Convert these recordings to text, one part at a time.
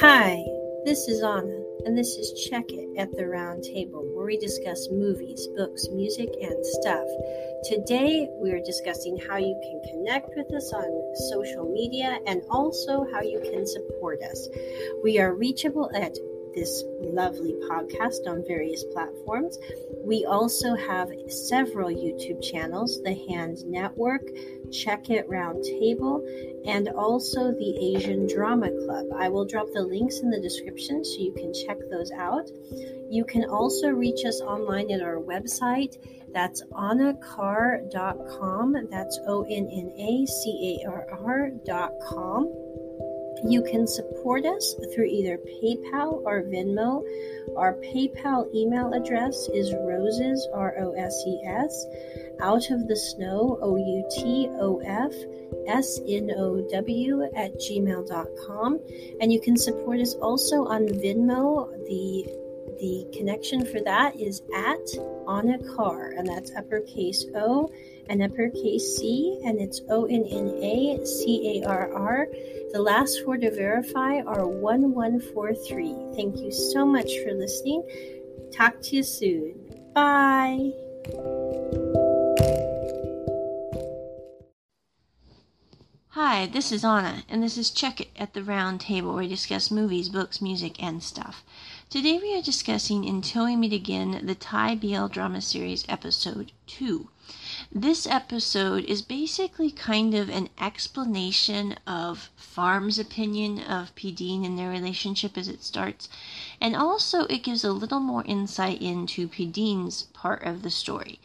Hi, this is Anna, and this is Check It at the Round Table, where we discuss movies, books, music, and stuff. Today, we are discussing how you can connect with us on social media and also how you can support us. We are reachable at this lovely podcast on various platforms. We also have several YouTube channels The Hand Network, Check It Round Table, and also the Asian Drama Club. I will drop the links in the description so you can check those out. You can also reach us online at our website. That's onnacarr.com. That's O N N A C A R R.com. You can support us through either PayPal or Venmo. Our PayPal email address is roses, R O S E S, out of the snow, O U T O F, S N O W, at gmail.com. And you can support us also on Venmo. The the connection for that is at Onna Carr, and that's uppercase O and uppercase C, and it's O N N A C A R R. The last four to verify are 1143. Thank you so much for listening. Talk to you soon. Bye. Hi, this is Anna, and this is Check It at the Round Table, where we discuss movies, books, music, and stuff. Today we are discussing Until We Meet Again, the Thai BL drama series, episode 2. This episode is basically kind of an explanation of Pharm's opinion of Dean and their relationship as it starts, and also it gives a little more insight into Dean's part of the story.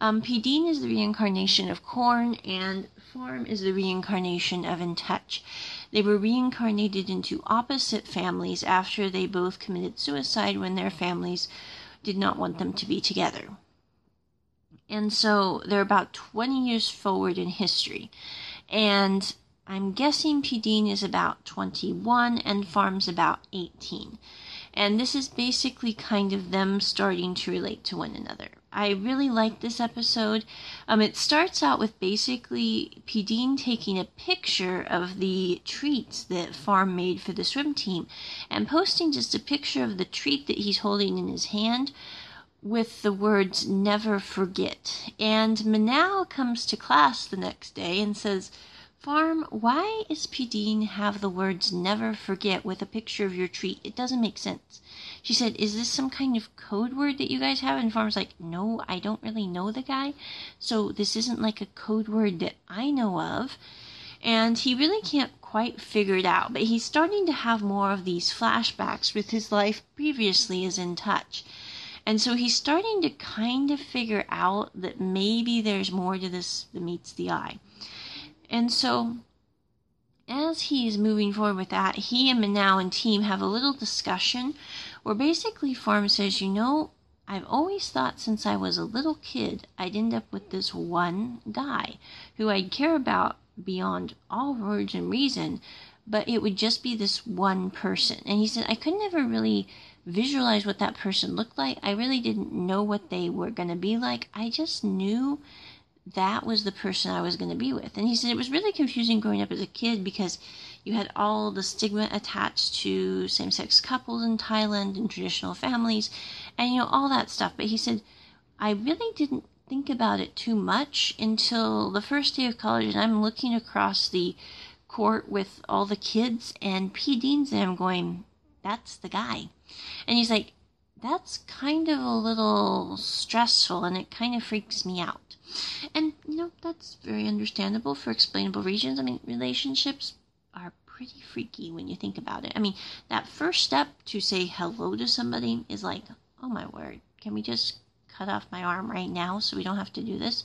Um, Dean is the reincarnation of Korn, and Pharm is the reincarnation of Intouch. They were reincarnated into opposite families after they both committed suicide when their families did not want them to be together. And so they're about 20 years forward in history. And I'm guessing Dean is about 21 and Pharm's about 18. And this is basically kind of them starting to relate to one another. I really like this episode. Um, it starts out with basically Dean taking a picture of the treats that Pharm made for the swim team and posting just a picture of the treat that he's holding in his hand with the words never forget. And Manal comes to class the next day and says, Pharm, why is Dean have the words never forget with a picture of your treat? It doesn't make sense. She said, Is this some kind of code word that you guys have? And Pharm's like, No, I don't really know the guy. So this isn't like a code word that I know of. And he really can't quite figure it out, but he's starting to have more of these flashbacks with his life previously as Intouch. And so he's starting to kind of figure out that maybe there's more to this than meets the eye. And so as he's moving forward with that, he and Manal and team have a little discussion where basically Pharm says, you know, I've always thought since I was a little kid I'd end up with this one guy who I'd care about beyond all words and reason, but it would just be this one person. And he said, I could never really visualize what that person looked like. I really didn't know what they were going to be like. I just knew that was the person I was going to be with. And he said it was really confusing growing up as a kid because you had all the stigma attached to same sex couples in Thailand and traditional families and, you know, all that stuff. But he said, I really didn't think about it too much until the first day of college and I'm looking across the court with all the kids and P. Dean's there. I'm going, that's the guy. And he's like, that's kind of a little stressful and it kind of freaks me out. And, you know, that's very understandable for explainable reasons. I mean, relationships pretty freaky when you think about it. I mean, that first step to say hello to somebody is like, oh my word, can we just cut off my arm right now so we don't have to do this?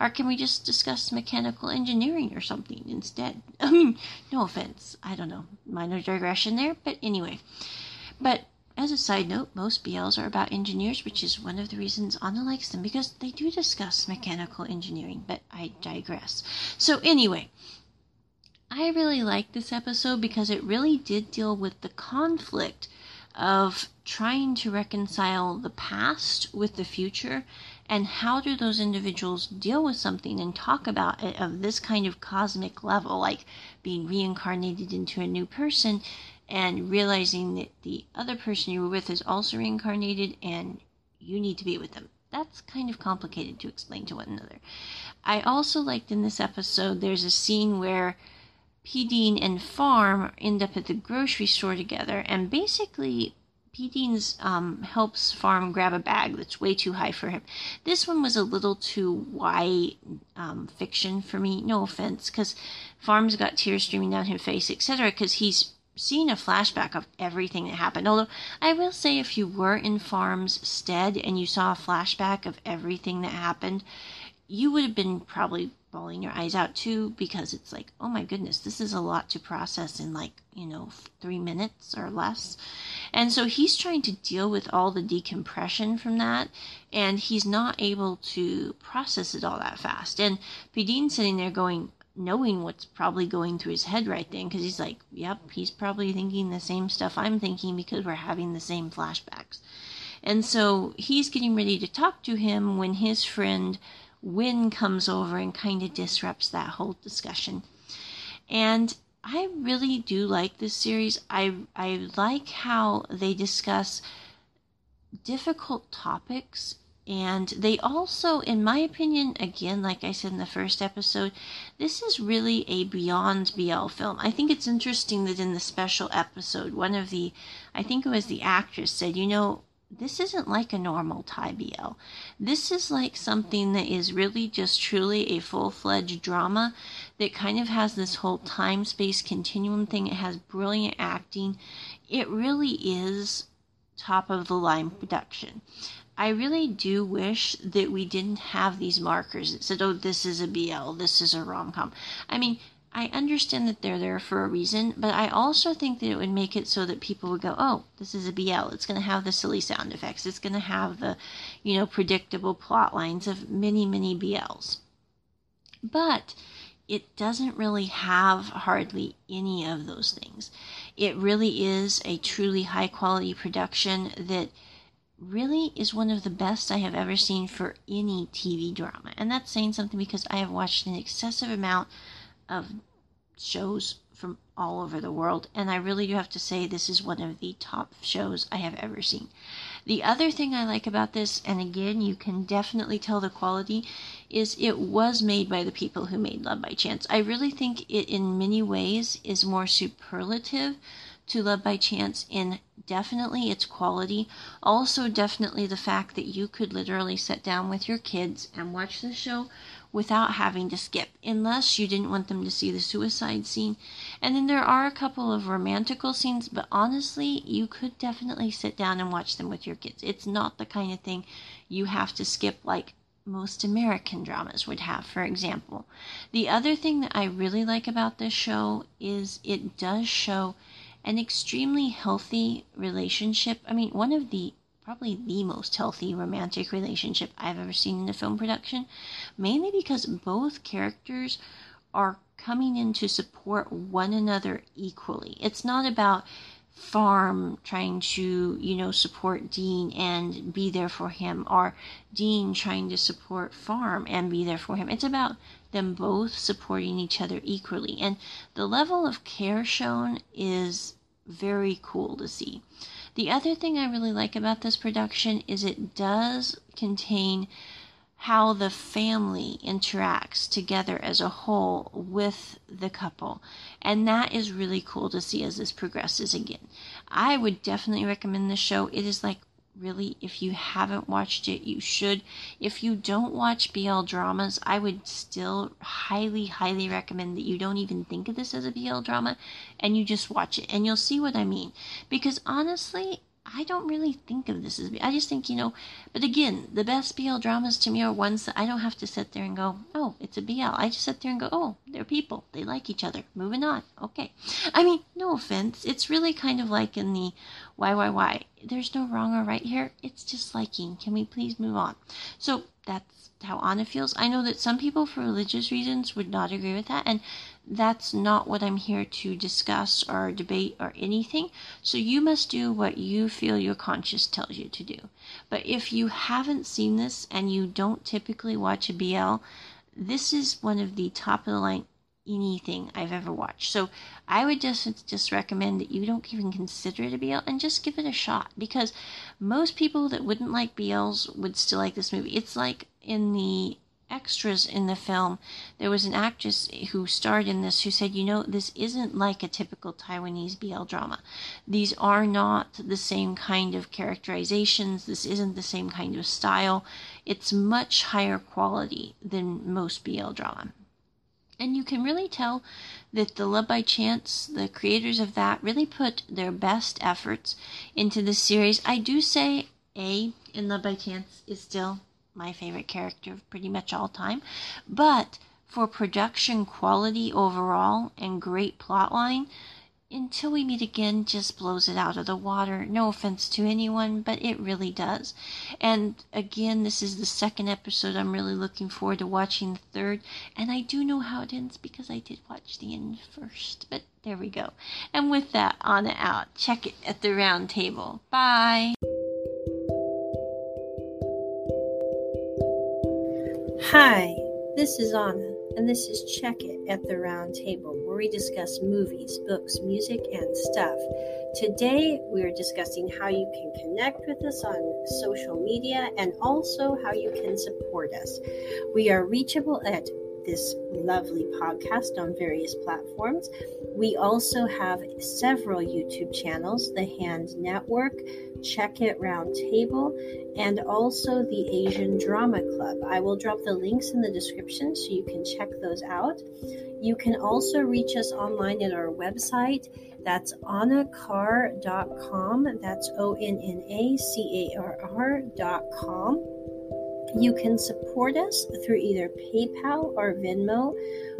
Or can we just discuss mechanical engineering or something instead? I mean, no offense. I don't know. Minor digression there. But anyway. But as a side note, most BLs are about engineers, which is one of the reasons Anna likes them because they do discuss mechanical engineering, but I digress. So, anyway, I really like this episode because it really did deal with the conflict of trying to reconcile the past with the future and how do those individuals deal with something and talk about it of this kind of cosmic level like being reincarnated into a new person and realizing that the other person you were with is also reincarnated and you need to be with them. That's kind of complicated to explain to one another. I also liked in this episode, there's a scene where P. Dean and Pharm end up at the grocery store together, and basically P. Dean's um, helps Pharm grab a bag that's way too high for him. This one was a little too white um, fiction for me. No offense, because Pharm's got tears streaming down his face, etc. Because he's seen a flashback of everything that happened. Although I will say, if you were in Pharm's stead and you saw a flashback of everything that happened, you would have been probably bawling your eyes out too because it's like, oh my goodness, this is a lot to process in like, you know, three minutes or less. And so he's trying to deal with all the decompression from that and he's not able to process it all that fast. And P. Dean's sitting there going, knowing what's probably going through his head right then because he's like, yep, he's probably thinking the same stuff I'm thinking because we're having the same flashbacks. And so he's getting ready to talk to him when his friend Win comes over and kind of disrupts that whole discussion. And I really do like this series. I I like how they discuss difficult topics and they also in my opinion again like I said in the first episode this is really a beyond BL film. I think it's interesting that in the special episode one of the I think it was the actress said, "You know, this isn't like a normal Thai BL. This is like something that is really just truly a full fledged drama that kind of has this whole time space continuum thing. It has brilliant acting. It really is top of the line production. I really do wish that we didn't have these markers that said, oh, this is a BL, this is a rom com. I mean, I understand that they're there for a reason, but I also think that it would make it so that people would go, oh, this is a BL. It's going to have the silly sound effects. It's going to have the, you know, predictable plot lines of many, many BLs. But it doesn't really have hardly any of those things. It really is a truly high quality production that really is one of the best I have ever seen for any TV drama. And that's saying something because I have watched an excessive amount of shows from all over the world, and I really do have to say this is one of the top shows I have ever seen. The other thing I like about this, and again, you can definitely tell the quality, is it was made by the people who made Love by Chance. I really think it, in many ways, is more superlative to Love by Chance in definitely its quality, also, definitely the fact that you could literally sit down with your kids and watch the show without having to skip, unless you didn't want them to see the suicide scene. And then there are a couple of romantical scenes, but honestly, you could definitely sit down and watch them with your kids. It's not the kind of thing you have to skip like most American dramas would have, for example. The other thing that I really like about this show is it does show an extremely healthy relationship. I mean, one of the probably the most healthy romantic relationship I've ever seen in a film production, mainly because both characters are coming in to support one another equally. It's not about Pharm trying to, you know, support Dean and be there for him, or Dean trying to support Pharm and be there for him. It's about them both supporting each other equally. And the level of care shown is very cool to see. The other thing I really like about this production is it does contain how the family interacts together as a whole with the couple. And that is really cool to see as this progresses again. I would definitely recommend this show. It is like really, if you haven't watched it, you should. If you don't watch BL dramas, I would still highly, highly recommend that you don't even think of this as a BL drama and you just watch it. And you'll see what I mean. Because honestly, I don't really think of this as I just think, you know, but again, the best BL dramas to me are ones that I don't have to sit there and go, oh, it's a BL. I just sit there and go, oh, they're people. They like each other. Moving on. Okay. I mean, no offense. It's really kind of like in the why, why, why. There's no wrong or right here. It's just liking. Can we please move on? So that's how Anna feels. I know that some people, for religious reasons, would not agree with that. And that's not what I'm here to discuss or debate or anything. So you must do what you feel your conscience tells you to do. But if you haven't seen this and you don't typically watch a BL, this is one of the top of the line anything I've ever watched. So I would just just recommend that you don't even consider it a BL and just give it a shot because most people that wouldn't like BLs would still like this movie. It's like in the extras in the film, there was an actress who starred in this who said, you know, this isn't like a typical Taiwanese BL drama. These are not the same kind of characterizations. This isn't the same kind of style. It's much higher quality than most BL drama. And you can really tell that the Love by Chance, the creators of that, really put their best efforts into this series. I do say Ae in Love by Chance is still my favorite character of pretty much all time. But for production quality overall and great plotline, until we meet again just blows it out of the water. No offense to anyone, but it really does. And again, this is the second episode. I'm really looking forward to watching the third. And I do know how it ends because I did watch the end first. But there we go. And with that, on out. Check it at the round table. Bye. Hi, this is Anna, and this is Check It at the Round Table, where we discuss movies, books, music, and stuff. Today, we are discussing how you can connect with us on social media and also how you can support us. We are reachable at this lovely podcast on various platforms. We also have several YouTube channels The Hand Network, Check It Round Table, and also the Asian Drama Club. I will drop the links in the description so you can check those out. You can also reach us online at our website. That's onnacarr.com. That's O N N A C A R R.com. You can support us through either PayPal or Venmo.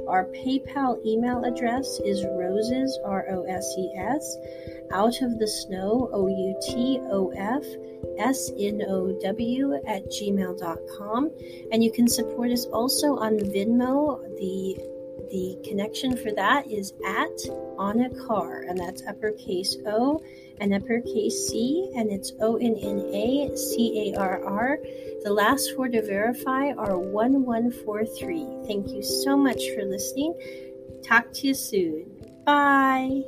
Our PayPal email address is roses, R O S E S, out of the snow, O U T O F, S N O W, at gmail.com. And you can support us also on Venmo. The the connection for that is at Onna Carr, and that's uppercase O and uppercase C, and it's O N N A C A R R. The last four to verify are 1143. Thank you so much for listening. Talk to you soon. Bye.